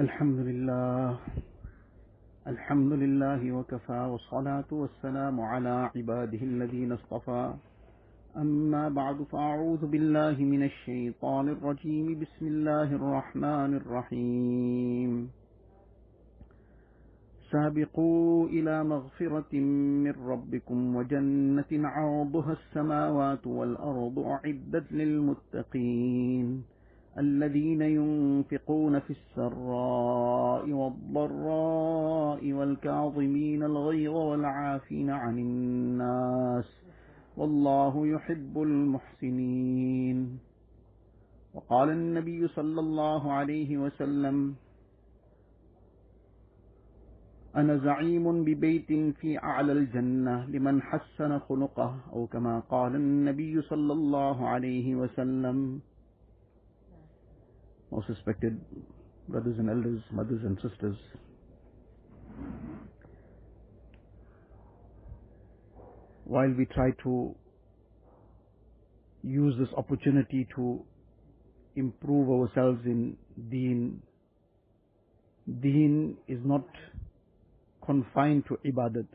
الحمد لله الحمد لله وكفى والصلاة والسلام على عباده الذين اصطفى. أما بعد فأعوذ بالله من الشيطان الرجيم. بسم الله الرحمن الرحيم. سابقوا إلى مغفرة من ربكم وجنة عرضها السماوات والأرض أعدت للمتقين. الذين ينفقون في السراء والضراء والكاظمين الغيظ والعافين عن الناس والله يحب المحسنين. وقال النبي صلى الله عليه وسلم أنا زعيم ببيت في أعلى الجنة لمن حسن خلقه أو كما قال النبي صلى الله عليه وسلم most respected brothers and elders, mothers and sisters. While we try to use this opportunity to improve ourselves in deen, deen is not confined to ibadat.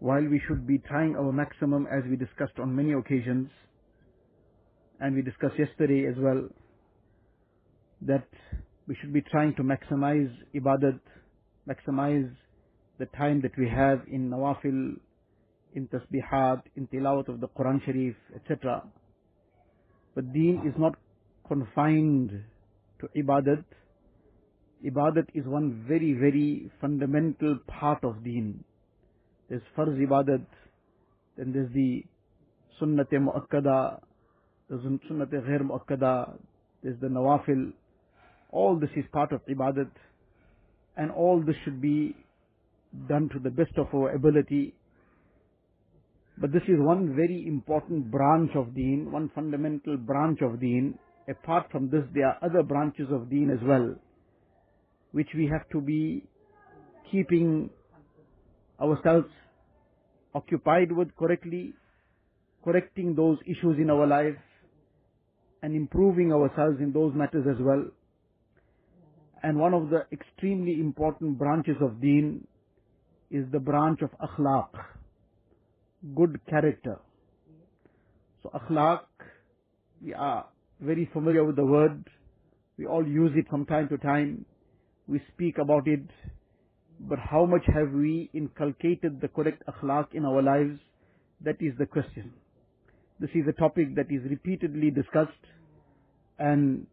While we should be trying our maximum as we discussed on many occasions, and we discussed yesterday as well that we should be trying to maximize ibadat, maximize the time that we have in nawafil, in tasbihat, in tilawat of the Quran Sharif, etc. But deen is not confined to ibadat. Ibadat is one very, very fundamental part of deen. There's farz ibadat, then there's the sunnat muakkada, there's sunnat ghair muakkada, there's the nawafil. All this is part of ibadat. And all this should be done to the best of our ability. But this is one very important branch of deen, one fundamental branch of deen. Apart from this, there are other branches of deen as well, which we have to be keeping ourselves occupied with correctly, correcting those issues in our life, and improving ourselves in those matters as well. And one of the extremely important branches of deen is the branch of akhlaq, good character. So akhlaq, we are very familiar with the word. We all use it from time to time. We speak about it. But how much have we inculcated the correct akhlaq in our lives? That is the question. This is a topic that is repeatedly discussed and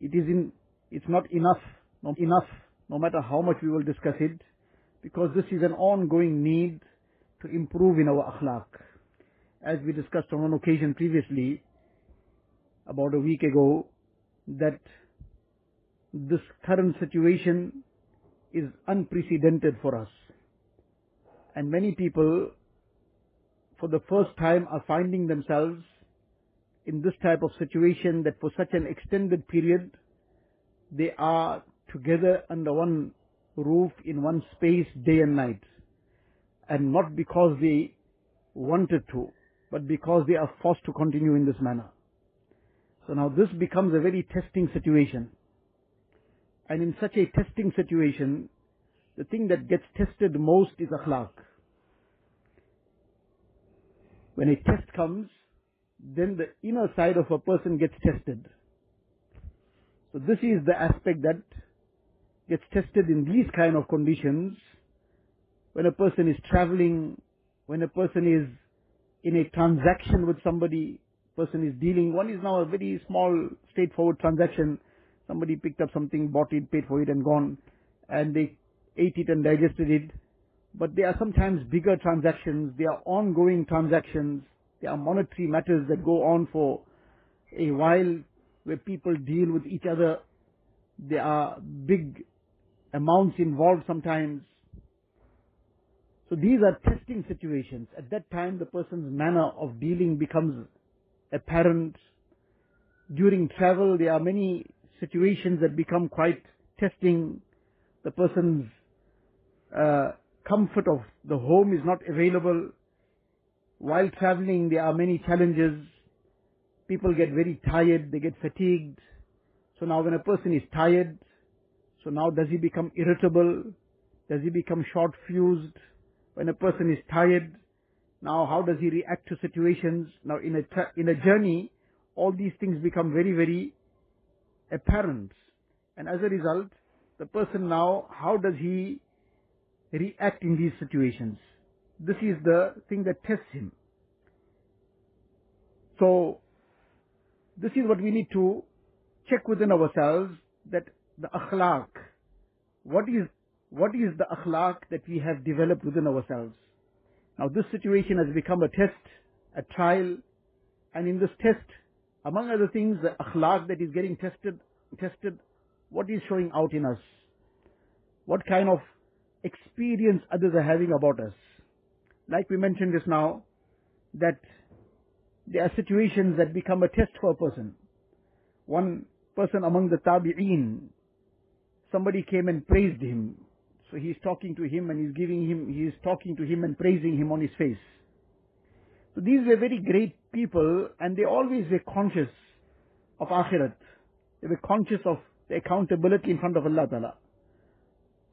it is in, it's not enough, not enough, no matter how much we will discuss it, because this is an ongoing need to improve in our akhlaq. As we discussed on one occasion previously, about a week ago, that this current situation is unprecedented for us. And many people, for the first time, are finding themselves in this type of situation that for such an extended period, they are together under one roof in one space day and night. And not because they wanted to, but because they are forced to continue in this manner. So now this becomes a very testing situation. And in such a testing situation, the thing that gets tested most is akhlaq. When a test comes, then the inner side of a person gets tested. So this is the aspect that gets tested in these kind of conditions. When a person is traveling, when a person is in a transaction with somebody, person is dealing, one is now a very small, straightforward transaction. Somebody picked up something, bought it, paid for it and gone, and they ate it and digested it. But there are sometimes bigger transactions, there are ongoing transactions, there are monetary matters that go on for a while where people deal with each other. There are big amounts involved sometimes. So these are testing situations. At that time, the person's manner of dealing becomes apparent. During travel, there are many situations that become quite testing. The person's uh, comfort of the home is not available. While traveling, there are many challenges. People get very tired, they get fatigued. So now when a person is tired, so now does he become irritable? Does he become short fused? When a person is tired, now how does he react to situations? Now in a, in a journey, all these things become very, very apparent. And as a result, the person now, how does he react in these situations? This is the thing that tests him. So, this is what we need to check within ourselves that the akhlaq, what is, what is the akhlaq that we have developed within ourselves? Now this situation has become a test, a trial, and in this test, among other things, the akhlaq that is getting tested, tested, what is showing out in us? What kind of experience others are having about us? Like we mentioned just now, that there are situations that become a test for a person. One person among the tabi'een, somebody came and praised him. So he's talking to him and he's giving him, he's talking to him and praising him on his face. So these were very great people and they always were conscious of akhirat. They were conscious of the accountability in front of Allah Ta'ala.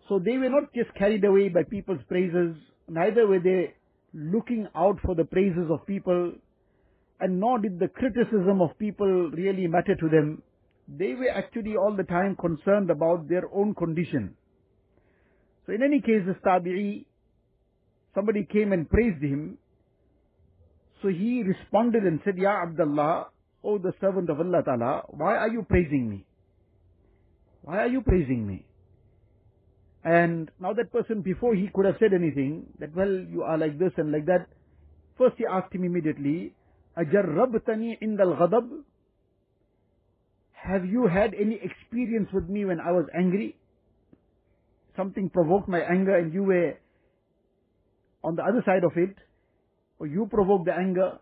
So they were not just carried away by people's praises, neither were they looking out for the praises of people, and nor did the criticism of people really matter to them. They were actually all the time concerned about their own condition. So in any case, this tabi'i, somebody came and praised him. So he responded and said, Ya Abdullah, O the servant of Allah Ta'ala, why are you praising me? Why are you praising me? And now that person, before he could have said anything, that well, you are like this and like that, first he asked him immediately, أَجَرَّبْتَنِي عِنْدَ الْغَضَبِ Have you had any experience with me when I was angry? Something provoked my anger and you were on the other side of it, or you provoked the anger,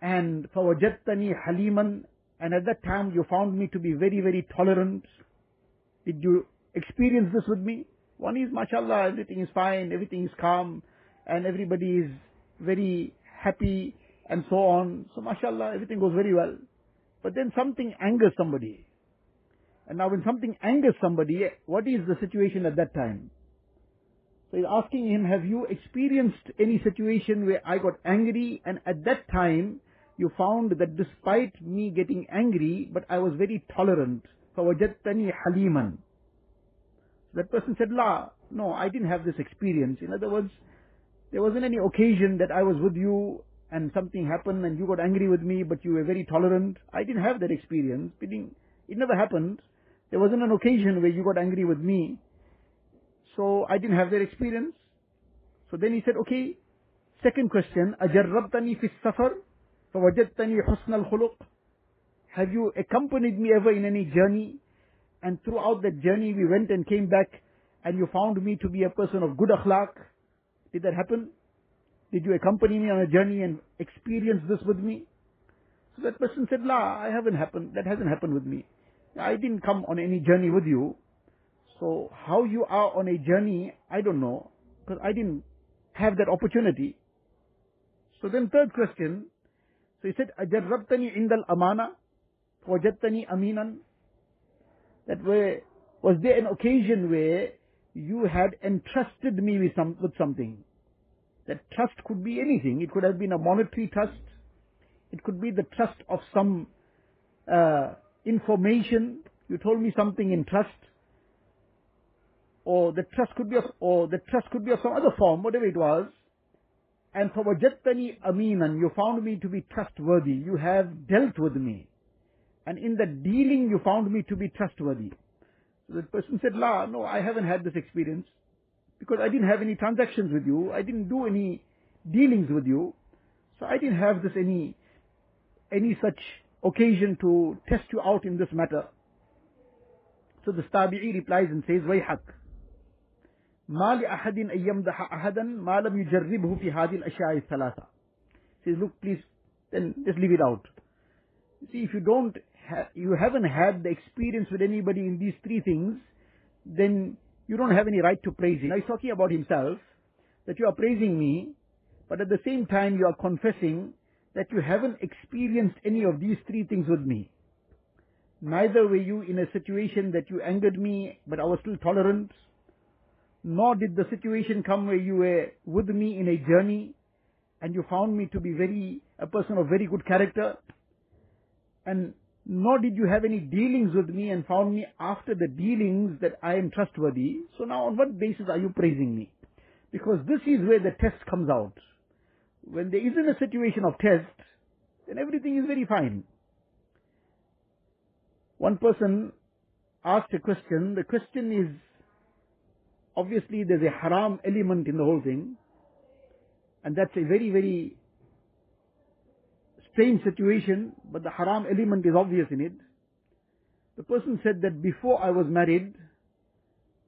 and فَوَجَدْتَنِي حَلِيمًا And at that time you found me to be very, very tolerant. Did you experience this with me? One is, mashallah, everything is fine, everything is calm, and everybody is very happy, and so on. So, mashallah, everything goes very well. But then something angers somebody. And now when something angers somebody, what is the situation at that time? So he's asking him, have you experienced any situation where I got angry and at that time you found that despite me getting angry, but I was very tolerant. فَوَجَدْتَنِي حَلِيمًا that person said, La, no, I didn't have this experience. In other words, there wasn't any occasion that I was with you and something happened and you got angry with me, but you were very tolerant. I didn't have that experience. It, it never happened. There wasn't an occasion where you got angry with me. So I didn't have that experience. So then he said, okay, second question, أجربتني في السفر فوجدتني حسن الخلق Have you accompanied me ever in any journey and throughout that journey we went and came back and you found me to be a person of good akhlaq. Did that happen? Did you accompany me on a journey and experience this with me? So that person said, La, I haven't happened, that hasn't happened with me. I didn't come on any journey with you. So how you are on a journey, I don't know, because I didn't have that opportunity. So then third question, so he said, أَجَرَّبْتَنِي عِنْدَ الْأَمَانَةِ وَجَدْتَنِي أَمِينًا That where, was there an occasion where you had entrusted me with, some, with something? That trust could be anything. It could have been a monetary trust. It could be the trust of some uh, information. You told me something in trust. Or the trust could be of, or the trust could be of some other form, whatever it was. And for wajatani aminan, you found me to be trustworthy. You have dealt with me And in the dealing you found me to be trustworthy. So the person said, La, no, I haven't had this experience. Because I didn't have any transactions with you. I didn't do any dealings with you. So I didn't have this any, any such occasion to test you out in this matter. So the Tabi'i replies and says, وَيْحَكْ ما لأحد أن يمدح أحدا ما لم يجربه في هذه الأشياء الثلاثة. He says, look, please, then just leave it out. See, if you don't ha- you haven't had the experience with anybody in these three things, then you don't have any right to praise him. Now he's talking about himself, that you are praising me, but at the same time you are confessing that you haven't experienced any of these three things with me. neither were you in a situation that you angered me, but I was still tolerant, nor did the situation come where you were with me in a journey, and you found me to be very, a person of very good character, and nor did you have any dealings with me and found me after the dealings that I am trustworthy. So now on what basis are you praising me? Because this is where the test comes out. When there isn't a situation of test, then everything is very fine. One person asked a question. The question is, obviously there's a haram element in the whole thing. And that's a very, very strange situation, but the haram element is obvious in it. The person said that before I was married,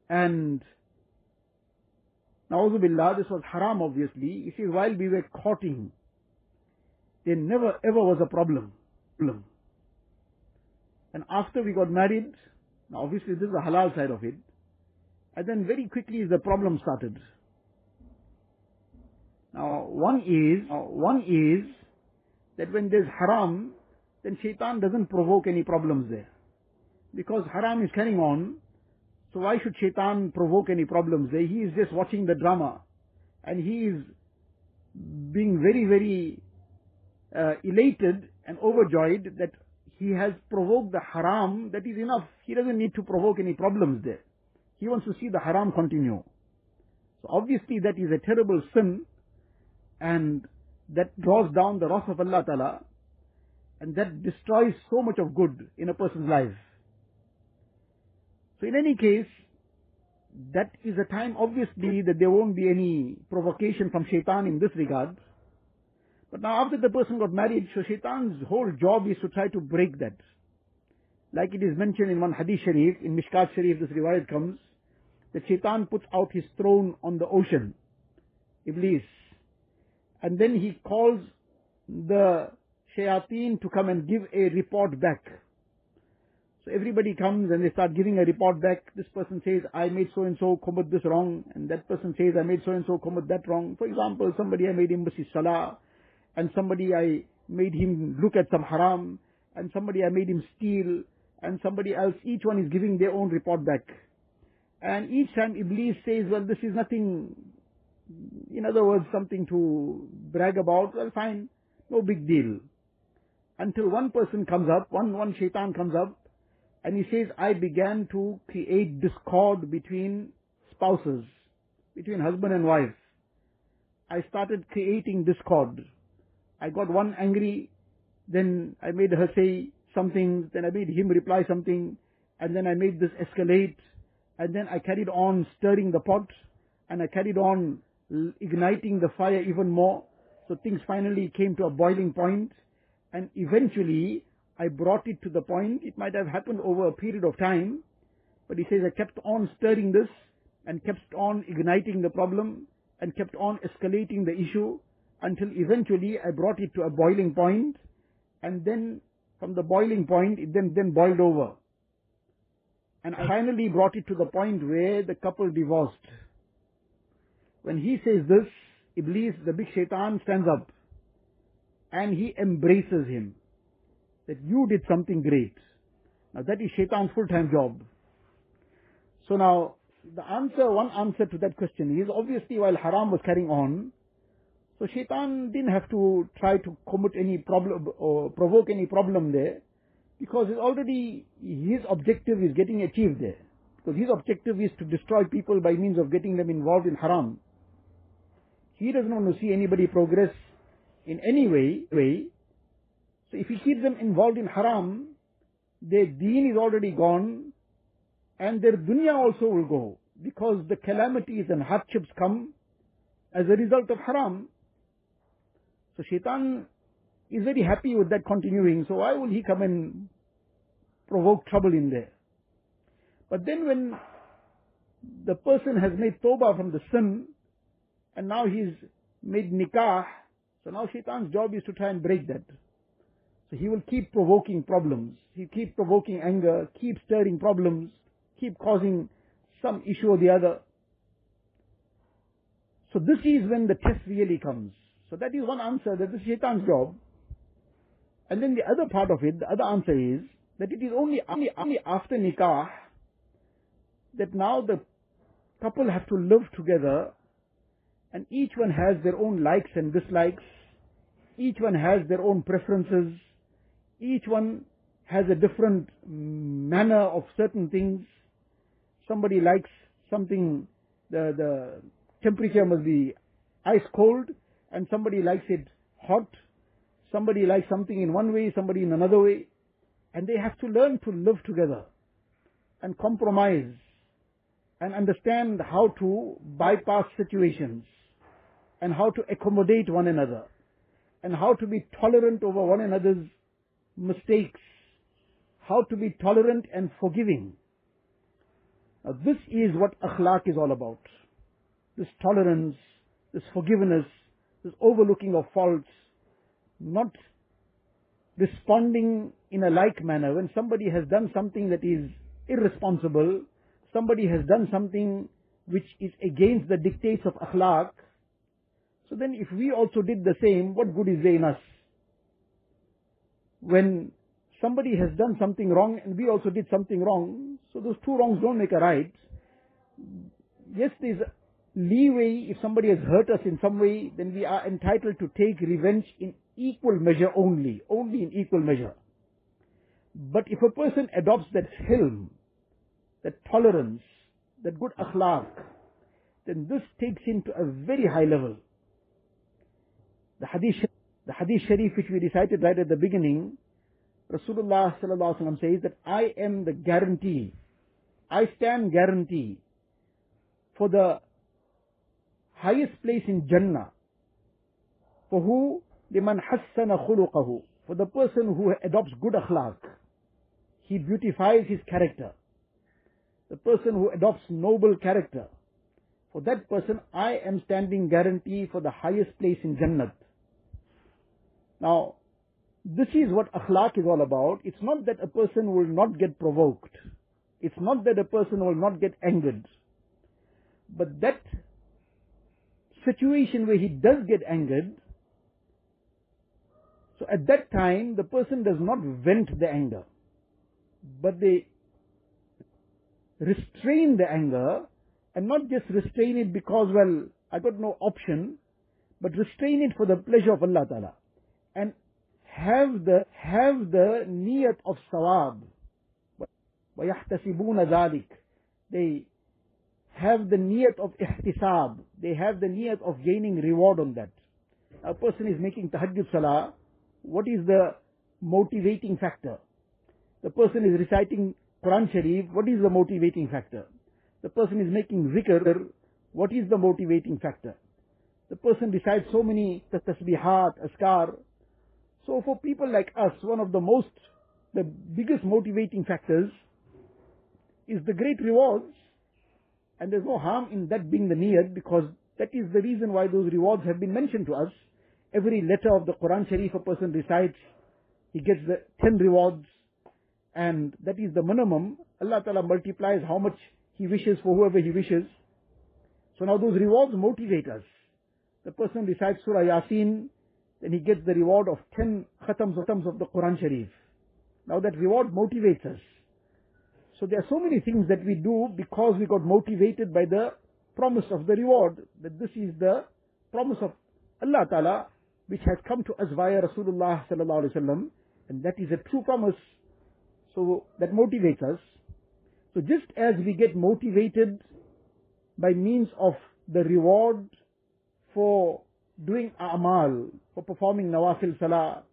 and Billah, this was haram obviously. He says while we were courting, there never ever was a problem. And after we got married, now obviously this is the halal side of it, and then very quickly the problem started. Now one is, one is that when there's haram, then shaitan doesn't provoke any problems there. Because haram is carrying on, so why should shaitan provoke any problems there? He is just watching the drama. And he is being very, very uh, elated and overjoyed that he has provoked the haram, that is enough. He doesn't need to provoke any problems there. He wants to see the haram continue. So obviously that is a terrible sin and that draws down the wrath of Allah Ta'ala and that destroys so much of good in a person's life. So in any case, that is a time obviously that there won't be any provocation from shaitan in this regard. But now after the person got married, so shaitan's whole job is to try to break that. Like it is mentioned in one hadith sharif, in Mishkat sharif this riwayat comes, that shaitan puts out his throne on the ocean. Iblis and then he calls the shayateen to come and give a report back. So everybody comes and they start giving a report back. This person says, I made so and so commit this wrong, and that person says, I made so and so commit that wrong. For example, somebody I made him miss salah, and somebody I made him look at some haram, and somebody I made him steal, and somebody else, each one is giving their own report back. And each time Iblis says, well, this is nothing in other words, something to brag about, well, fine, no big deal. Until one person comes up, one, one shaitan comes up, and he says, I began to create discord between spouses, between husband and wife. I started creating discord. I got one angry, then I made her say something, then I made him reply something, and then I made this escalate, and then I carried on stirring the pot, and I carried on igniting the fire even more. So things finally came to a boiling point and eventually I brought it to the point, it might have happened over a period of time, but he says I kept on stirring this and kept on igniting the problem and kept on escalating the issue until eventually I brought it to a boiling point and then from the boiling point it then, then boiled over. And I finally brought it to the point where the couple divorced. When he says this, Iblis, the big shaitan, stands up and he embraces him. That you did something great. Now that is shaitan's full-time job. So now, the answer, one answer to that question is, obviously while haram was carrying on, so shaitan didn't have to try to commit any problem or provoke any problem there, because it's already, his objective is getting achieved there. Because his objective is to destroy people by means of getting them involved in haram. He doesn't want to see anybody progress in any way, way. So if he keeps them involved in haram, their deen is already gone and their dunya also will go because the calamities and hardships come as a result of haram. So shaitan is very happy with that continuing. So why will he come and provoke trouble in there? But then when the person has made tawbah from the sin, and now he's made nikah, so now shaitan's job is to try and break that. So he will keep provoking problems, he'll keep provoking anger, keep stirring problems, keep causing some issue or the other. So this is when the test really comes. So that is one answer, that is shaitan's job. And then the other part of it, the other answer is, that it is only, only, only after nikah that now the couple have to live together and each one has their own likes and dislikes, each one has their own preferences, each one has a different manner of certain things. Somebody likes something, the, the temperature must be ice cold, and somebody likes it hot. Somebody likes something in one way, somebody in another way. And they have to learn to live together and compromise and understand how to bypass situations and how to accommodate one another and how to be tolerant over one another's mistakes, how to be tolerant and forgiving. Now, this is what akhlaq is all about. This tolerance, this forgiveness, this overlooking of faults, not responding in a like manner. When somebody has done something that is irresponsible, somebody has done something which is against the dictates of akhlaq, so then if we also did the same, what good is there in us? When somebody has done something wrong and we also did something wrong, so those two wrongs don't make a right. Yes, there's leeway if somebody has hurt us in some way, then we are entitled to take revenge in equal measure only, only in equal measure. But if a person adopts that hilm, that tolerance, that good akhlaq, then this takes him to a very high level. The hadith, the hadith sharif which we recited right at the beginning, Rasulullah sallallahu says that I am the guarantee, I stand guarantee for the highest place in Jannah. For who? لمن حسن خلقه. For the person who adopts good akhlaq. He beautifies his character. The person who adopts noble character. For that person, I am standing guarantee for the highest place in Jannah. Now, this is what akhlaq is all about. It's not that a person will not get provoked. It's not that a person will not get angered. But that situation where he does get angered, so at that time the person does not vent the anger, but they restrain the anger and not just restrain it because, well, I got no option, but restrain it for the pleasure of Allah Ta'ala and have the have the niyat of sawab. وَيَحْتَسِبُونَ ذَلِكَ They have the niyat of ihtisab. They have the niyat of gaining reward on that. A person is making tahajjud salah. What is the motivating factor? The person is reciting Quran Sharif. What is the motivating factor? The person is making zikr. What is the motivating factor? The person recites so many tasbihat, azkar. So for people like us, one of the most, the biggest motivating factors is the great rewards. And there's no harm in that being the niyat because that is the reason why those rewards have been mentioned to us. Every letter of the Quran Sharif a person recites, he gets the 10 rewards and that is the minimum. Allah Ta'ala multiplies how much He wishes for whoever He wishes. So now those rewards motivate us. The person recites Surah Yasin, then he gets the reward of 10 khatams, khatams of the Quran Sharif. Now that reward motivates us. So there are so many things that we do because we got motivated by the promise of the reward, that this is the promise of Allah Ta'ala, which has come to us via Rasulullah Sallallahu Alaihi Wasallam, and that is a true promise. So that motivates us. So just as we get motivated by means of the reward for doing a'mal, for performing nawafil salah,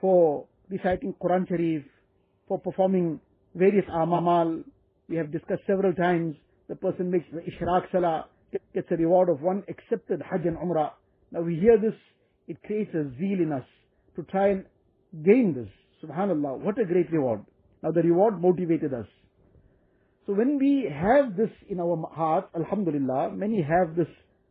for reciting Quran Sharif, for performing various a'mal, we have discussed several times, the person makes the ishraq salah, gets a reward of one accepted hajj and umrah. Now we hear this, it creates a zeal in us to try and gain this. Subhanallah, what a great reward. Now the reward motivated us. So when we have this in our heart, Alhamdulillah, many have this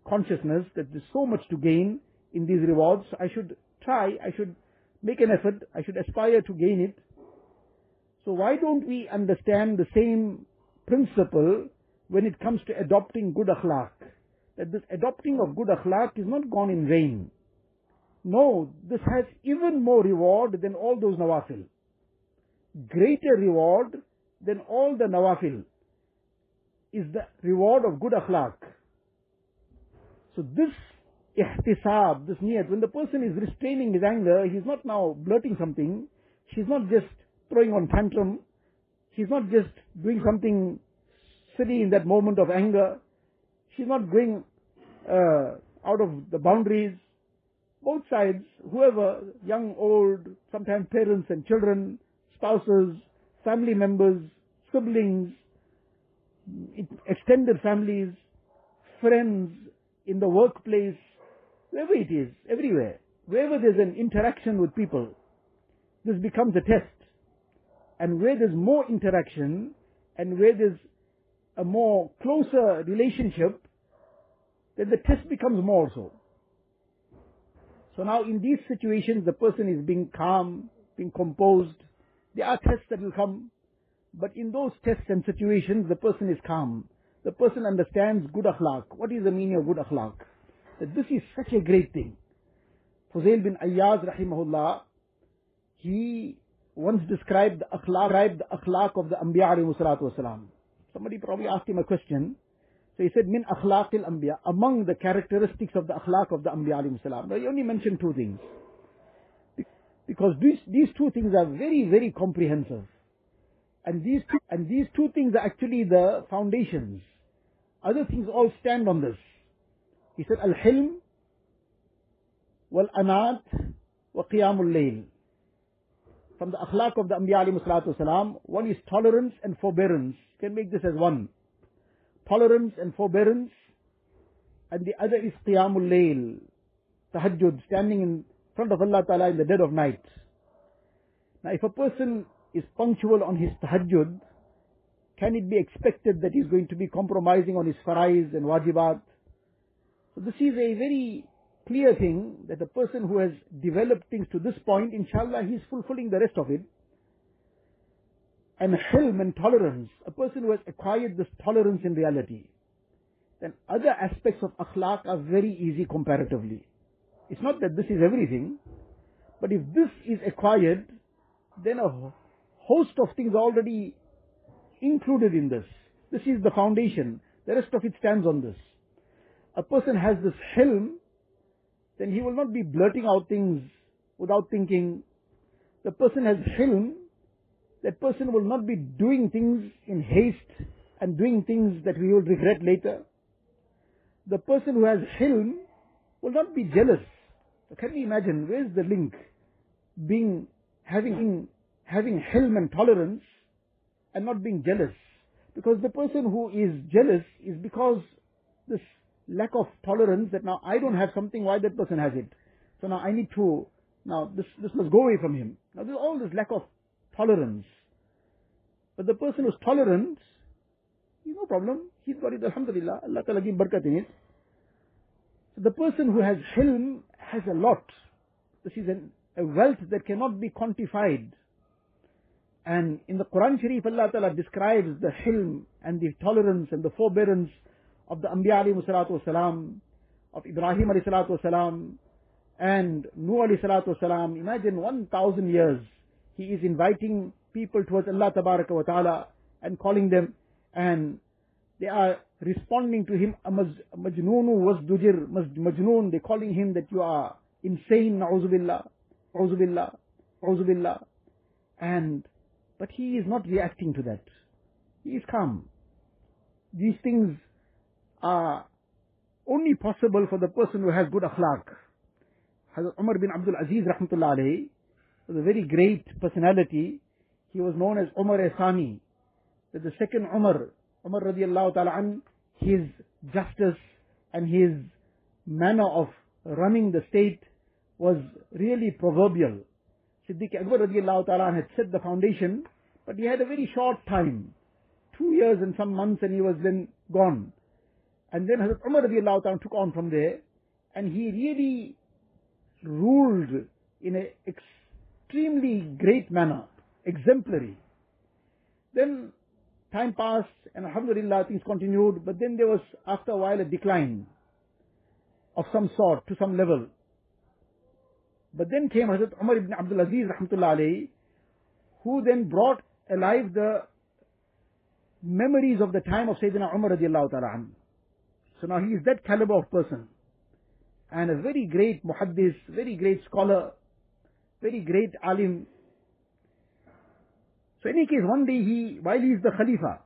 consciousness that there's so much to gain in these rewards. I should try, I should make an effort, I should aspire to gain it. So why don't we understand the same principle when it comes to adopting good akhlaq? That this adopting of good akhlaq is not gone in vain. No, this has even more reward than all those nawafil. greater reward than all the nawafil is the reward of good akhlaq. So this ihtisab, this niyat, when the person is restraining his anger, he's not now blurting something, she's not just throwing on tantrum, she's not just doing something silly in that moment of anger, she's not going uh, out of the boundaries. Both sides, whoever, young, old, sometimes parents and children, spouses, family members, siblings, extended families, friends, in the workplace, wherever it is, everywhere, wherever there's an interaction with people, this becomes a test. And where there's more interaction and where there's a more closer relationship, then the test becomes more so. So now in these situations, the person is being calm, being composed. There are tests that will come, but in those tests and situations, the person is calm. The person understands good akhlaq. What is the meaning of good akhlaq? That this is such a great thing. Fuzail bin Ayyaz rahimahullah, he once described the akhlaq, described the akhlaq of the Anbiya wasalam. Somebody probably asked him a question. So he said, min akhlaqil anbiya, among the characteristics of the akhlaq of the Anbiya alayhi salam. Now he only mentioned two things. Because these, these two things are very, very comprehensive. And these two, and these two things are actually the foundations. Other things all stand on this. He said, Al-Hilm, Wal-Anat, wa Qiyamul Layl. From the akhlaq of the Anbiya alayhi wasalam, one is tolerance and forbearance. You can make this as one. Tolerance and forbearance. And the other is Qiyamul Layl. Tahajjud, standing in front of Allah Ta'ala in the dead of night. Now if a person is punctual on his tahajjud, can it be expected that he's going to be compromising on his farais and wajibat? So this is a very clear thing that the person who has developed things to this point, inshallah, he's fulfilling the rest of it. And hilm and tolerance, a person who has acquired this tolerance in reality, then other aspects of akhlaq are very easy comparatively. It's not that this is everything, but if this is acquired, then a host of things already included in this. This is the foundation. The rest of it stands on this. A person has this hilm, then he will not be blurting out things without thinking. The person has hilm, that person will not be doing things in haste and doing things that we will regret later. The person who has hilm will not be jealous. So can you imagine, where's the link? Being, having, having hilm and tolerance and not being jealous. Because the person who is jealous is because this lack of tolerance that now I don't have something, why that person has it. So now I need to, now this, this must go away from him. Now there's all this lack of tolerance. But the person who's tolerant, he's no problem. He's got it, alhamdulillah. Allah Ta'ala give barakat in it. So the person who has hilm has a lot. This is an, a wealth that cannot be quantified. And in the Quran Sharif, Allah Ta'ala describes the hilm and the tolerance and the forbearance of the Anbiya alayhi salatu of Ibrahim alayhi salatu wasalam, and Nuh alayhi salatu. Imagine 1,000 years. He is inviting people towards Allah Tabaraka wa Ta'ala and calling them and they are responding to him, Majnoonu was dujir, Majnoon, they're calling him that you are insane, na'uzubillah, na'uzubillah, na'uzubillah. And but he is not reacting to that. He is calm. These things are only possible for the person who has good akhlaq. Hazrat Umar bin Abdul Aziz rahmatullah alayhi was a very great personality. He was known as Umar Esani. That the second Umar, Umar radiallahu ta'ala an, his justice and his manner of running the state was really proverbial. Siddiq Akbar radiallahu ta'ala had set the foundation, but he had a very short time. Two years and some months and he was then gone. And then Hazrat Umar radiallahu ta'ala took on from there, and he really ruled in an extremely great manner, exemplary. Then time passed and alhamdulillah things continued, but then there was after a while a decline of some sort to some level. But then came Hazrat Umar ibn Abdul Aziz who then brought alive the memories of the time of Sayyidina Umar radiallahu ta'ala So now he is that caliber of person. And a very great muhaddis, very great scholar, very great alim. So in any case, one day he, while he is the Khalifa,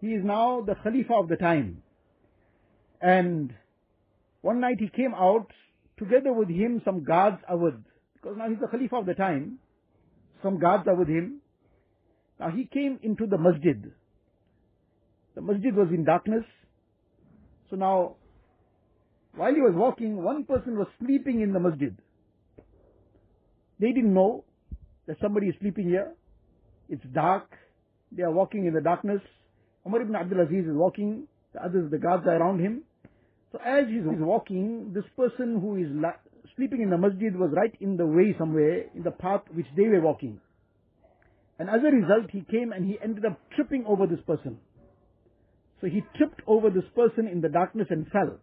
he is now the Khalifa of the time. And one night he came out, together with him some guards are with, because now he's the Khalifa of the time, some guards are with him. Now he came into the masjid. The masjid was in darkness. So now, while he was walking, one person was sleeping in the masjid. They didn't know that somebody is sleeping here. It's dark. They are walking in the darkness. Umar ibn Abdul Aziz is walking. The others, the guards are around him. So as he's walking, this person who is sleeping in the masjid was right in the way somewhere, in the path which they were walking. And as a result, he came and he ended up tripping over this person. So he tripped over this person in the darkness and fell.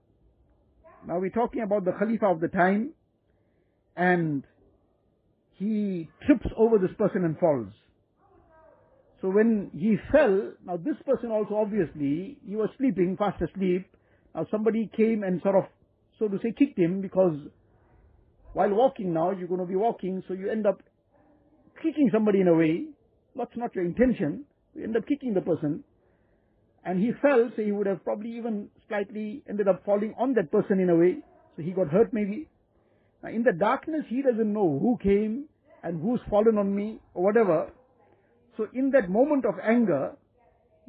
Now we're talking about the Khalifa of the time, and he trips over this person and falls. So when he fell, now this person also obviously, he was sleeping, fast asleep. Now somebody came and sort of, so to say, kicked him because while walking now, you're going to be walking, so you end up kicking somebody in a way. That's not your intention. You end up kicking the person. And he fell, so he would have probably even slightly ended up falling on that person in a way. So he got hurt maybe. Now in the darkness, he doesn't know who came and who's fallen on me or whatever. So in that moment of anger,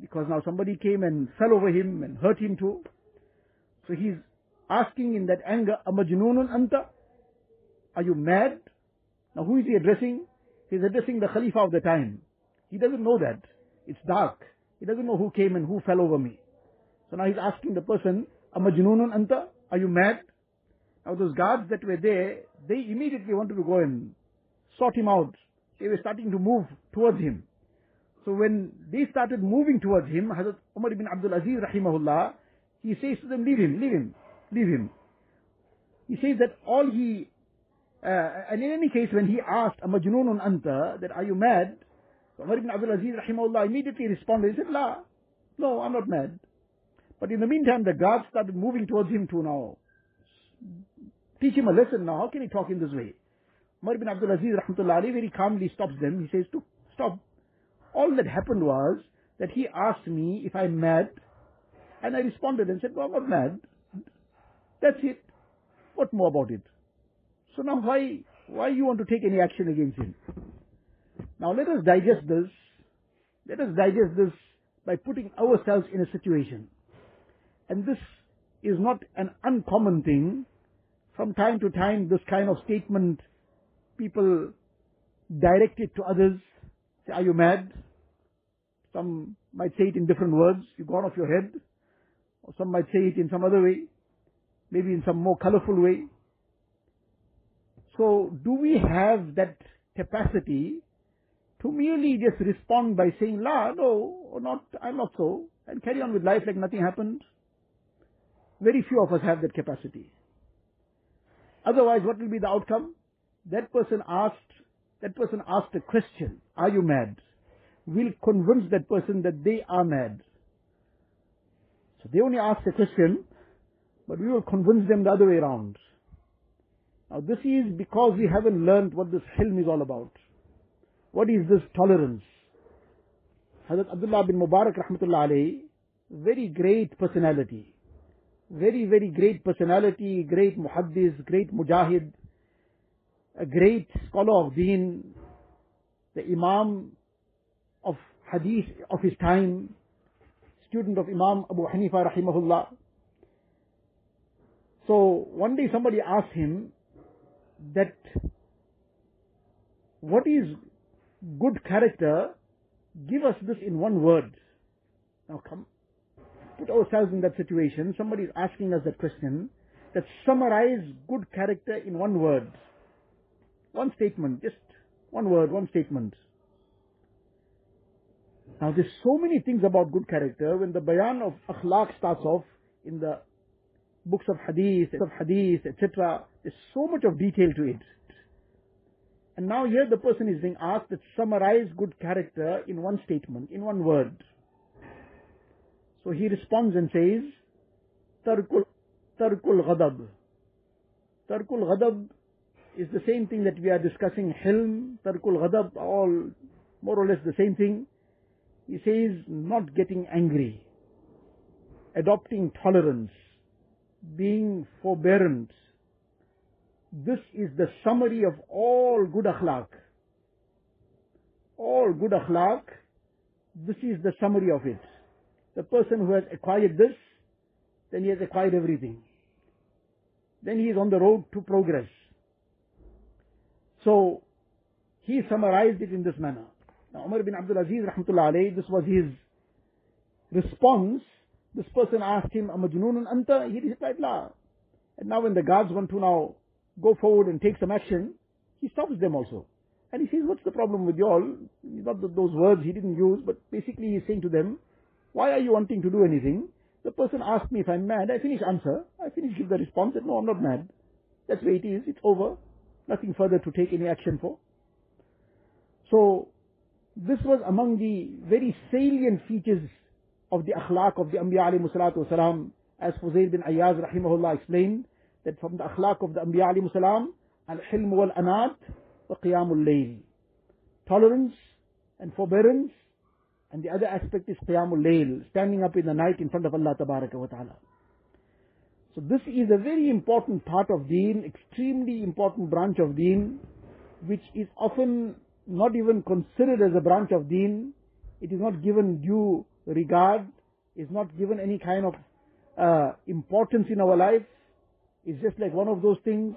because now somebody came and fell over him and hurt him too. So he's asking in that anger, Amajnunun anta? Are you mad? Now who is he addressing? He's addressing the Khalifa of the time. He doesn't know that. It's dark. He doesn't know who came and who fell over me. So now he's asking the person, Amajnunun anta? Are you mad? Now those guards that were there, they immediately wanted to go and sort him out. They were starting to move towards him. So when they started moving towards him, Hazrat Umar ibn Abdul Aziz rahimahullah, he says to them, leave him, leave him, leave him. He says that all he, uh, and in any case when he asked, Amajnunun anta, that are you mad? Umar ibn Abdul Aziz rahimahullah immediately responded, he said, la, no, I'm not mad. But in the meantime, the guards started moving towards him to now teach him a lesson now. How can he talk in this way? Umar ibn Abdul Aziz rahmatullah very calmly stops them. He says, to stop, all that happened was that he asked me if I'm mad, and I responded and said, well, I'm mad. That's it. What more about it? So now why, why you want to take any action against him? Now let us digest this. Let us digest this by putting ourselves in a situation. And this is not an uncommon thing. From time to time, this kind of statement, people direct it to others Say, are you mad? Some might say it in different words. You've gone off your head. Or some might say it in some other way. Maybe in some more colorful way. So, do we have that capacity to merely just respond by saying, La, no, or not, I'm not so, and carry on with life like nothing happened? Very few of us have that capacity. Otherwise, what will be the outcome? That person asked that person asked a question, are you mad? We'll convince that person that they are mad. So they only asked a question, but we will convince them the other way around. Now this is because we haven't learned what this hilm is all about. What is this tolerance? Hazrat Abdullah bin Mubarak rahmatullah alayhi, very great personality. Very, very great personality, great muhaddis, great mujahid, a great scholar of deen, the Imam of Hadith of his time, student of Imam Abu Hanifa rahimahullah. So one day somebody asked him that what is good character? Give us this in one word. Now come, put ourselves in that situation. Somebody is asking us that question. That summarize good character in one word. One statement, just one word, one statement. Now there's so many things about good character. When the bayan of akhlaq starts off in the books of hadith, of hadith, etc., there's so much of detail to it. And now here the person is being asked to summarize good character in one statement, in one word. So he responds and says, Tarkul, tarkul ghadab. Tarkul ghadab is the same thing that we are discussing. Hilm, tarkul ghadab, all more or less the same thing. He says, not getting angry, adopting tolerance, being forbearant. This is the summary of all good akhlaq. All good akhlaq, this is the summary of it. The person who has acquired this, then he has acquired everything. Then he is on the road to progress. So, he summarized it in this manner. Now, Umar bin Abdul Aziz, rahmatullah alayhi, this was his response. This person asked him, Amajnunun anta? He replied, La. And now when the guards want to now go forward and take some action, he stops them also. And he says, what's the problem with you all? Not those words he didn't use, but basically he's saying to them, why are you wanting to do anything? The person asked me if I'm mad. I finish answer. I finish give the response that no, I'm not mad. That's where it is. It's over. Nothing further to take any action for. So, this was among the very salient features of the akhlaq of the Anbiya alayhi salatu wasalam, as Fuzayl bin Ayyaz rahimahullah explained, that from the akhlaq of the Anbiya alayhi salam, al-hilm wal-anat wa qiyamul layl. Tolerance and forbearance and the other aspect is Qiyamul Layl, standing up in the night in front of Allah Tabaraka wa Ta'ala. So this is a very important part of deen, extremely important branch of deen, which is often not even considered as a branch of deen. It is not given due regard, is not given any kind of uh, importance in our life. It's just like one of those things.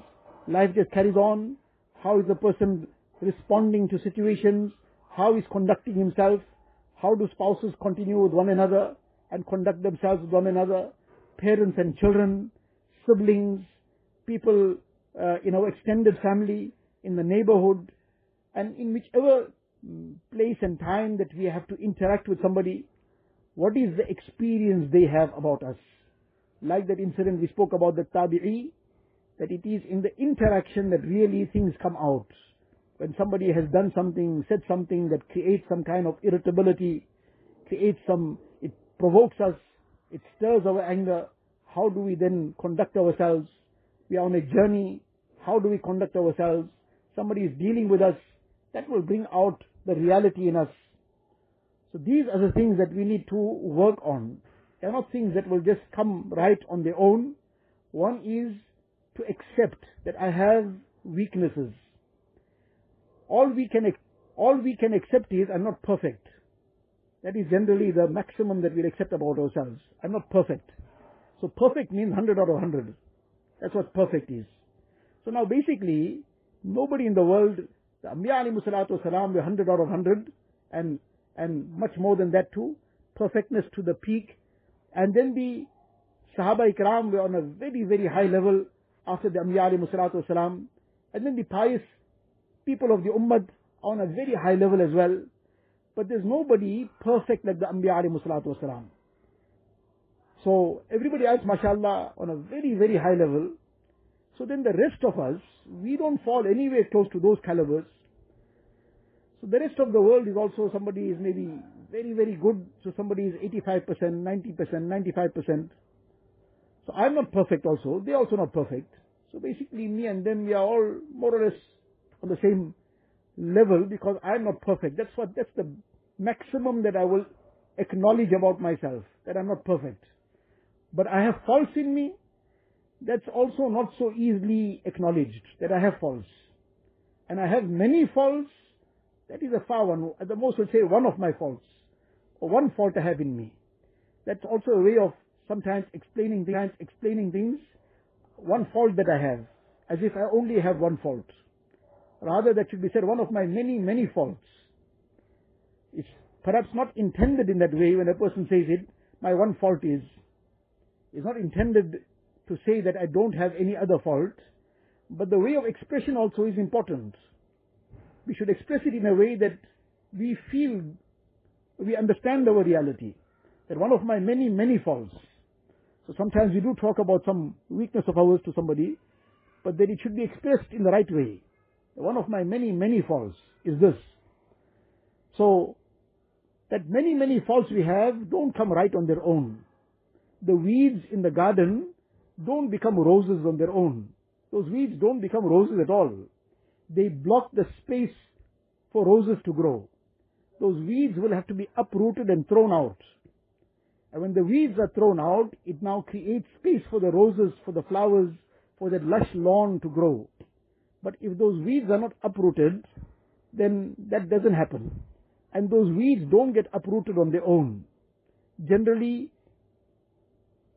Life just carries on. How is the person responding to situations? How is conducting himself? How do spouses continue with one another and conduct themselves with one another? Parents and children, siblings, people uh, in our extended family, in the neighborhood, and in whichever mm, place and time that we have to interact with somebody, what is the experience they have about us? Like that incident we spoke about the tabi'i, that it is in the interaction that really things come out when somebody has done something, said something that creates some kind of irritability, creates some, it provokes us, it stirs our anger, how do we then conduct ourselves? We are on a journey, how do we conduct ourselves? Somebody is dealing with us, that will bring out the reality in us. So these are the things that we need to work on. They are not things that will just come right on their own. One is to accept that I have weaknesses all we can all we can accept is I'm not perfect. That is generally the maximum that we'll accept about ourselves. I'm not perfect. So perfect means 100 out of 100. That's what perfect is. So now basically, nobody in the world, the Anbiya wasalam were 100 out of 100 and, and much more than that too. Perfectness to the peak. And then the Sahaba Ikram were on a very, very high level after the Anbiya wasalam. And then the pious people of the Ummah on a very high level as well. But there's nobody perfect like the Anbiya wasalam. So everybody else, mashallah, on a very, very high level. So then the rest of us, we don't fall anywhere close to those calibers. So the rest of the world is also somebody is maybe very, very good. So somebody is 85%, 90%, 95%. So I'm not perfect also. They're also not perfect. So basically me and them, we are all more or less on the same level because I'm not perfect. That's what, that's the maximum that I will acknowledge about myself, that I'm not perfect. But I have faults in me, that's also not so easily acknowledged, that I have faults. And I have many faults, that is a far one. At the most, we'll say one of my faults, or one fault I have in me. That's also a way of sometimes explaining things, explaining things, one fault that I have, as if I only have one fault. Rather, that should be said, one of my many, many faults. It's perhaps not intended in that way when a person says it, my one fault is. It's not intended to say that I don't have any other fault, but the way of expression also is important. We should express it in a way that we feel, we understand our reality. That one of my many, many faults. So sometimes we do talk about some weakness of ours to somebody, but that it should be expressed in the right way one of my many, many faults is this. So, that many, many faults we have don't come right on their own. The weeds in the garden don't become roses on their own. Those weeds don't become roses at all. They block the space for roses to grow. Those weeds will have to be uprooted and thrown out. And when the weeds are thrown out, it now creates space for the roses, for the flowers, for that lush lawn to grow. But if those weeds are not uprooted, then that doesn't happen. And those weeds don't get uprooted on their own. Generally,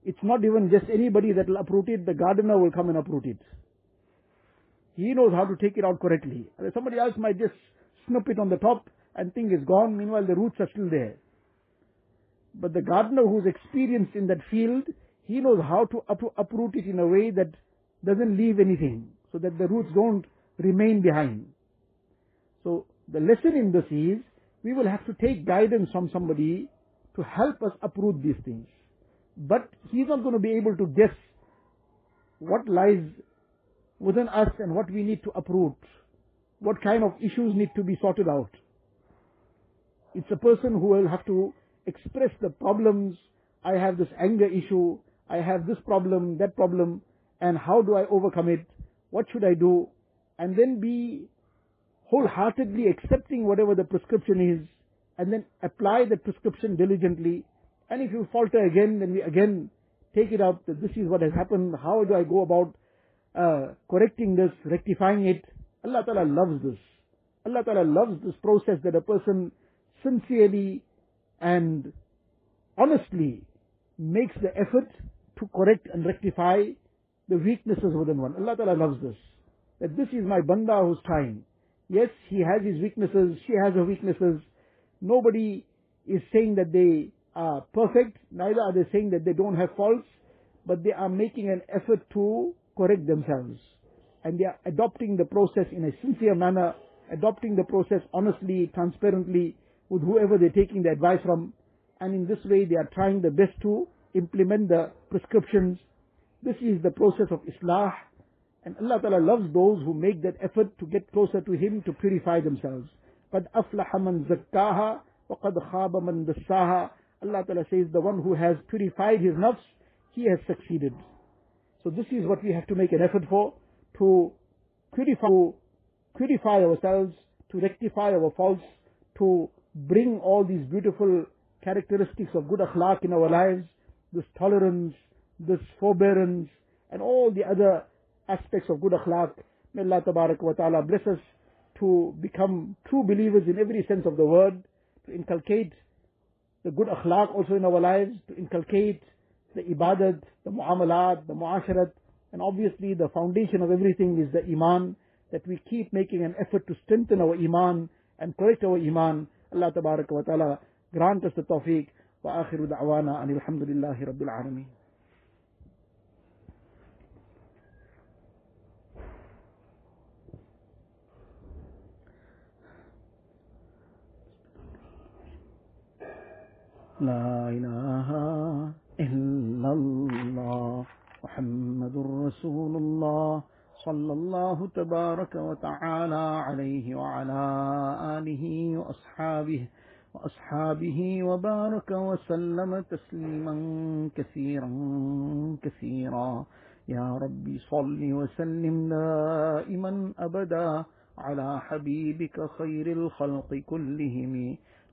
it's not even just anybody that will uproot it, the gardener will come and uproot it. He knows how to take it out correctly. Somebody else might just snip it on the top and think it's gone, meanwhile the roots are still there. But the gardener who's experienced in that field, he knows how to uproot it in a way that doesn't leave anything, so that the roots don't remain behind. So the lesson in this is, we will have to take guidance from somebody to help us uproot these things. But he's not going to be able to guess what lies within us and what we need to uproot, what kind of issues need to be sorted out. It's a person who will have to express the problems. I have this anger issue. I have this problem, that problem, and how do I overcome it? What should I do? And then be wholeheartedly accepting whatever the prescription is, and then apply the prescription diligently. And if you falter again, then we again take it up that this is what has happened. How do I go about uh, correcting this, rectifying it? Allah Ta'ala loves this. Allah Ta'ala loves this process that a person sincerely and honestly makes the effort to correct and rectify the weaknesses within one. Allah Ta'ala loves this. That this is my banda who's trying. Yes, he has his weaknesses, she has her weaknesses. Nobody is saying that they are perfect, neither are they saying that they don't have faults, but they are making an effort to correct themselves. And they are adopting the process in a sincere manner, adopting the process honestly, transparently, with whoever they're taking the advice from, and in this way they are trying the best to implement the prescriptions. This is the process of Islah, and Allah Ta'ala loves those who make that effort to get closer to Him to purify themselves. قَدْ أَفْلَحَ مَنْ زَكَّاهَا وَقَدْ خَابَ مَنْ دَسَّاهَا Allah Ta'ala says the one who has purified his nafs, he has succeeded. So this is what we have to make an effort for, to purify, to purify ourselves, to rectify our faults, to bring all these beautiful characteristics of good akhlaq in our lives, this tolerance, this forbearance, and all the other aspects of good akhlaq. May Allah wa ta'ala bless us to become true believers in every sense of the word, to inculcate the good akhlaq also in our lives, to inculcate the ibadat, the muamalat, the muasharat, and obviously the foundation of everything is the iman, that we keep making an effort to strengthen our iman and correct our iman Allah wa ta'ala grant us the tawfiq. Wa akhiru da'wana anil hamdulillahi rabbil alameen. لا إله إلا الله محمد رسول الله صلى الله تبارك وتعالى عليه وعلى آله وأصحابه وأصحابه وبارك وسلم تسليما كثيرا كثيرا. يا ربي صل وسلم دائما أبدا على حبيبك خير الخلق كلهم.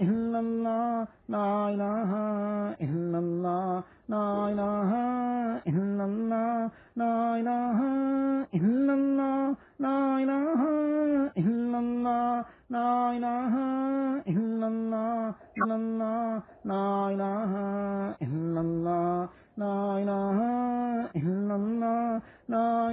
إلا الله لا إله إلا الله لا إله إلا الله لا إله إلا الله لا إله إلا الله لا إله إلا الله إلا الله لا إله إلا الله لا إله إلا الله لا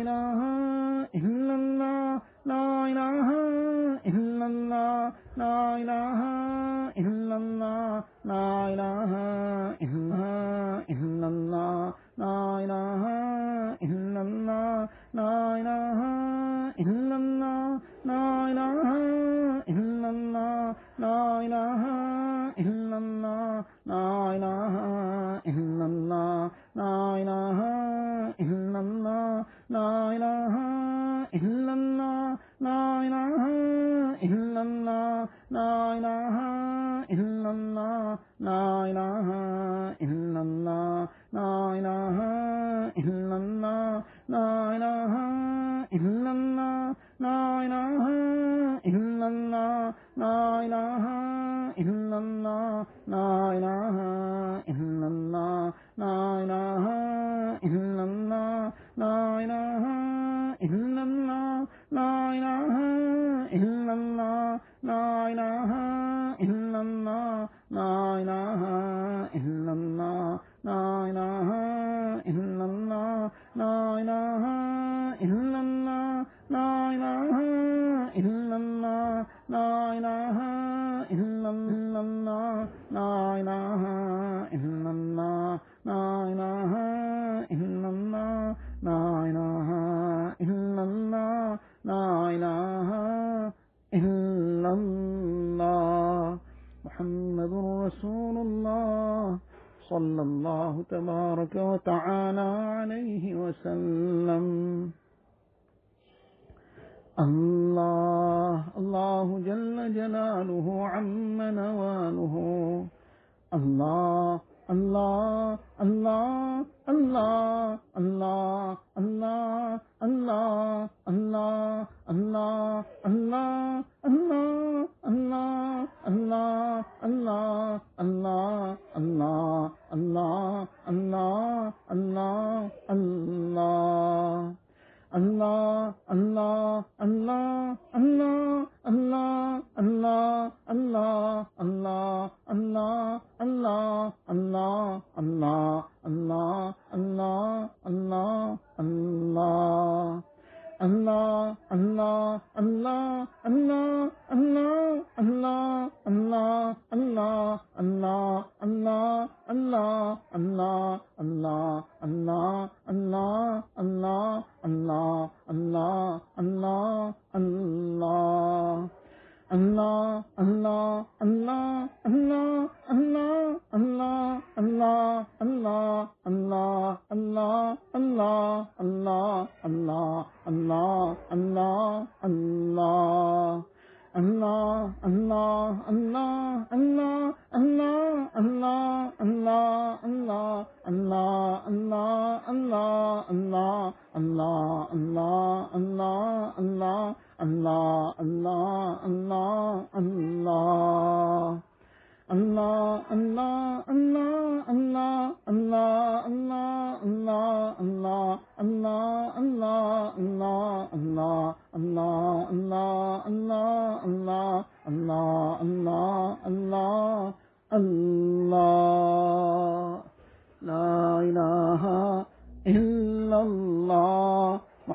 नारायणाः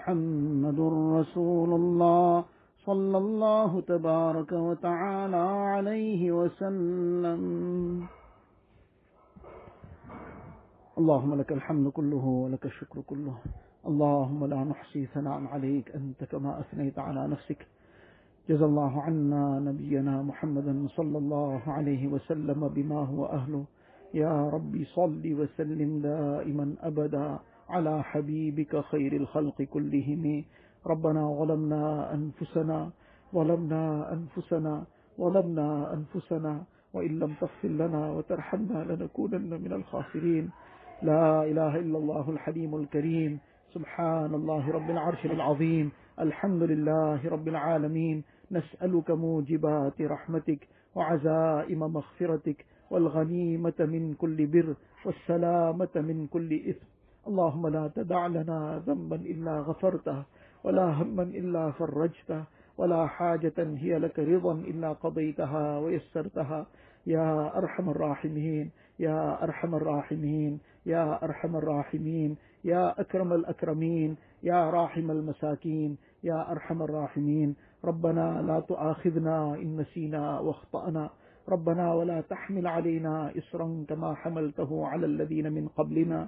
محمد رسول الله صلى الله تبارك وتعالى عليه وسلم. اللهم لك الحمد كله ولك الشكر كله. اللهم لا نحصي ثناء عليك. أنت كما أثنيت على نفسك. جزا الله عنا نبينا محمدا صلى الله عليه وسلم بما هو أهله. يا ربي صل وسلم دائما أبدا. على حبيبك خير الخلق كلهم. ربنا ظلمنا أنفسنا ظلمنا أنفسنا ظلمنا أنفسنا وإن لم تغفر لنا وترحمنا لنكونن من الخاسرين. لا إله إلا الله الحليم الكريم. سبحان الله رب العرش العظيم. الحمد لله رب العالمين. نسألك موجبات رحمتك وعزائم مغفرتك والغنيمة من كل بر والسلامة من كل إثم. اللهم لا تدع لنا ذنبا إلا غفرته ولا هما إلا فرجته ولا حاجة هي لك رضا إلا قضيتها ويسرتها. يا أرحم الراحمين يا أرحم الراحمين يا أرحم الراحمين يا أكرم الأكرمين يا راحم المساكين يا أرحم الراحمين. ربنا لا تؤاخذنا إن نسينا واخطأنا. ربنا ولا تحمل علينا إصرا كما حملته على الذين من قبلنا.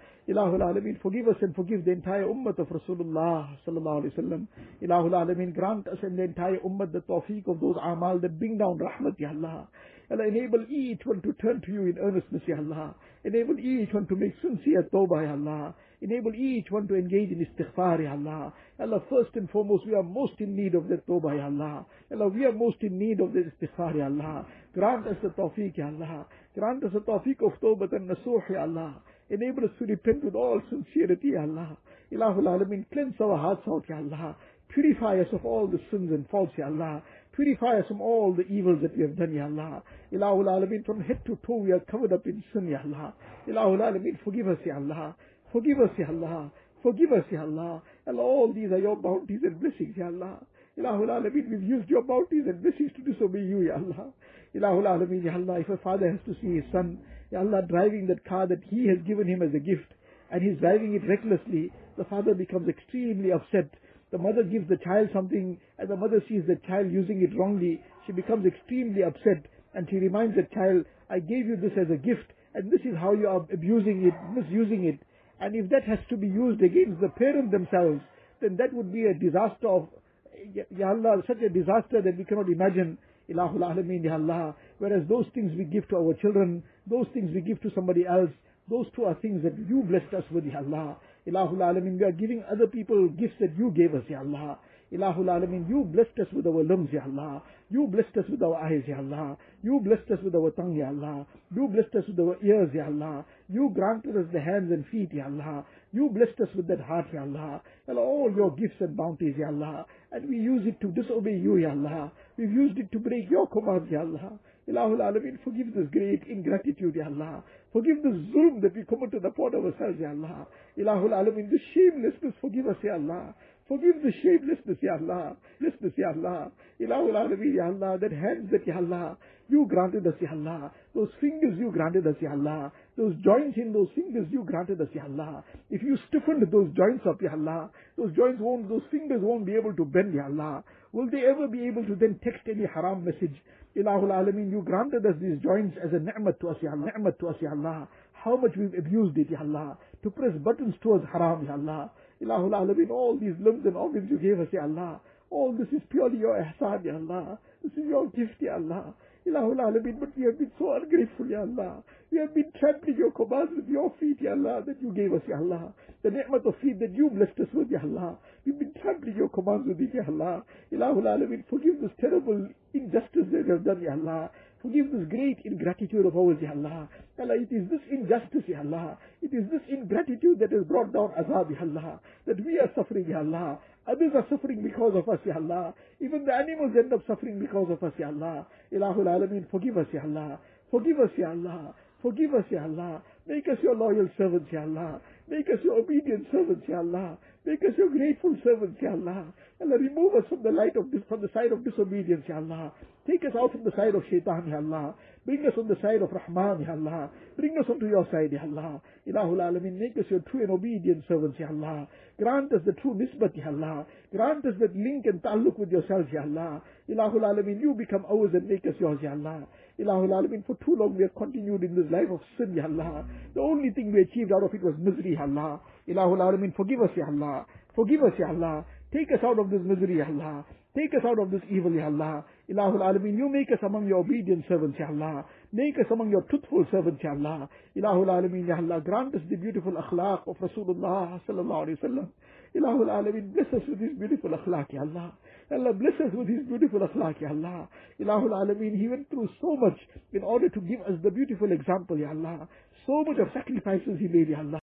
Ilahul Alameen, forgive us and forgive the entire ummah of Rasulullah sallallahu alayhi wasallam. Ilahul Alameen, grant us and the entire ummah the tawfiq of those amal that bring down rahmat, Ya Allah. Allah, enable each one to turn to you in earnestness, Ya Allah. Enable each one to make sincere tawbah, Ya Allah. Enable each one to engage in istighfar, Ya Allah. Allah, first and foremost, we are most in need of that tawbah, Ya Allah. Allah, we are most in need of the istighfar, Ya Allah. Grant us the tawfiq, Ya Allah. Grant us the tawfiq of tawbah and nasuh, Ya Allah. Enable us to repent with all sincerity, Allah. Ilahul Alameen, cleanse our hearts out, Ya Allah. Purify us of all the sins and faults, Ya Allah. Purify us from all the evils that we have done, Ya Allah. Ilahul Alameen, from head to toe we are covered up in sin, Ya Allah. Ilahul Alameen, forgive us, Ya Allah. Forgive us, Ya Allah. Forgive us, Ya Allah. Allah, all these are your bounties and blessings, Ya Allah. Ilahul Alameen, we've used your bounties and blessings to disobey you, Ya Allah. Ilahul Alameen, Ya Allah, if a father has to see his son, Allah, driving that car that he has given him as a gift, and he's driving it recklessly, the father becomes extremely upset. The mother gives the child something, and the mother sees the child using it wrongly. She becomes extremely upset, and she reminds the child, I gave you this as a gift, and this is how you are abusing it, misusing it. And if that has to be used against the parent themselves, then that would be a disaster of, Ya Allah, such a disaster that we cannot imagine. Ilahul Alameen, Ya Allah. Whereas those things we give to our children, those things we give to somebody else, those two are things that you blessed us with, Ya Allah. Ilahul Alameen, we are giving other people gifts that you gave us, Ya Allah. Ilahul Alameen, you blessed us with our limbs, Ya Allah. You blessed us with our eyes, Ya Allah. You blessed us with our tongue, Ya Allah. You blessed us with our ears, Ya Allah. You granted us the hands and feet, Ya Allah. You blessed us with that heart, Ya Allah. Allah, all your gifts and bounties, Ya Allah. And we use it to disobey you, Ya Allah. We've used it to break your commands, Ya Allah. Ilahul Alameen, forgive this great ingratitude, Ya Allah. Forgive the zulm that we committed upon ourselves, Ya Allah. Ilahul Alameen, the shamelessness, forgive us, Ya Allah. Forgive the shamelessness, Ya Allah. Lessness, Ya Allah. Ilahul Alameen, Ya Allah. That hands that, Ya Allah, you granted us, Ya Allah. Those fingers you granted us, Ya Allah. Those joints in those fingers you granted us, Ya Allah. If you stiffened those joints up, Ya Allah, those joints won't, those fingers won't be able to bend, Ya Allah. Will they ever be able to then text any haram message? Ilahul Alameen, you granted us these joints as a ni'mat to us, Ya Allah. Ni'mat to us, Ya Allah. How much we've abused it, Ya Allah. To press buttons towards haram, Ya Allah. Ilahul Alameen, all these limbs and organs you gave us, Ya Allah. All this is purely your ihsan, Ya Allah. This is your gift, Ya Allah. Ilahul Alameen, but we have been so ungrateful, Ya Allah. We have been trampling your commands with your feet, Ya Allah, that you gave us, Ya Allah. The ni'mat of feet that you blessed us with, Ya Allah. We've been trampling your commands with it, Ya Allah. Ilahul Alameen, forgive this terrible injustice that we have done, Ya Allah. Forgive this great ingratitude of ours, Ya Allah. Allah, it is this injustice, Ya Allah. It is this ingratitude that has brought down azab, Ya Allah. That we are suffering, Ya Allah. Others are suffering because of us, Ya Allah. Even the animals end up suffering because of us, Ya Allah. Ilahul Alameen, forgive us, Ya Allah. Forgive us, Ya Allah. Forgive us, Ya Allah. Make us your loyal servants, Ya Allah. Make us your obedient servants, Ya Allah. Make us your grateful servants, Ya Allah. Allah, remove us from the light of this, from the side of disobedience, Ya Allah. Take us out from the side of shaitan, Ya Allah. Bring us on the side of Rahman, Ya Allah. Bring us onto your side, Ya Allah. Ilahul Alameen, make us your true and obedient servants, Ya Allah. Grant us the true nisbat, Ya Allah. Grant us that link and ta'alluq with yourself, Ya Allah. Ilahul Alameen, you become ours and make us yours, Ya Allah. Ilahul Alameen, for too long we have continued in this life of sin, Ya Allah. The only thing we achieved out of it was misery, Ya Allah. Ilahul Alameen, forgive us, Ya Allah. Forgive us, Ya Allah. Take us out of this misery, Ya Allah. Take us out of this evil, Ya Allah. Ilahul Alameen, you make us among your obedient servants, Ya Allah. Make us among your truthful servants, Ya Allah. Ilahul Alameen, Ya Allah. Grant us the beautiful akhlaq of Rasulullah sallallahu alayhi wa sallam. Ilahul Alameen, bless us with his beautiful akhlaq, Ya Allah. Allah bless us with his beautiful akhlaq, Ya Allah. Ilahul Alameen, he went through so much in order to give us the beautiful example, Ya Allah. So much of sacrifices he made, Ya Allah.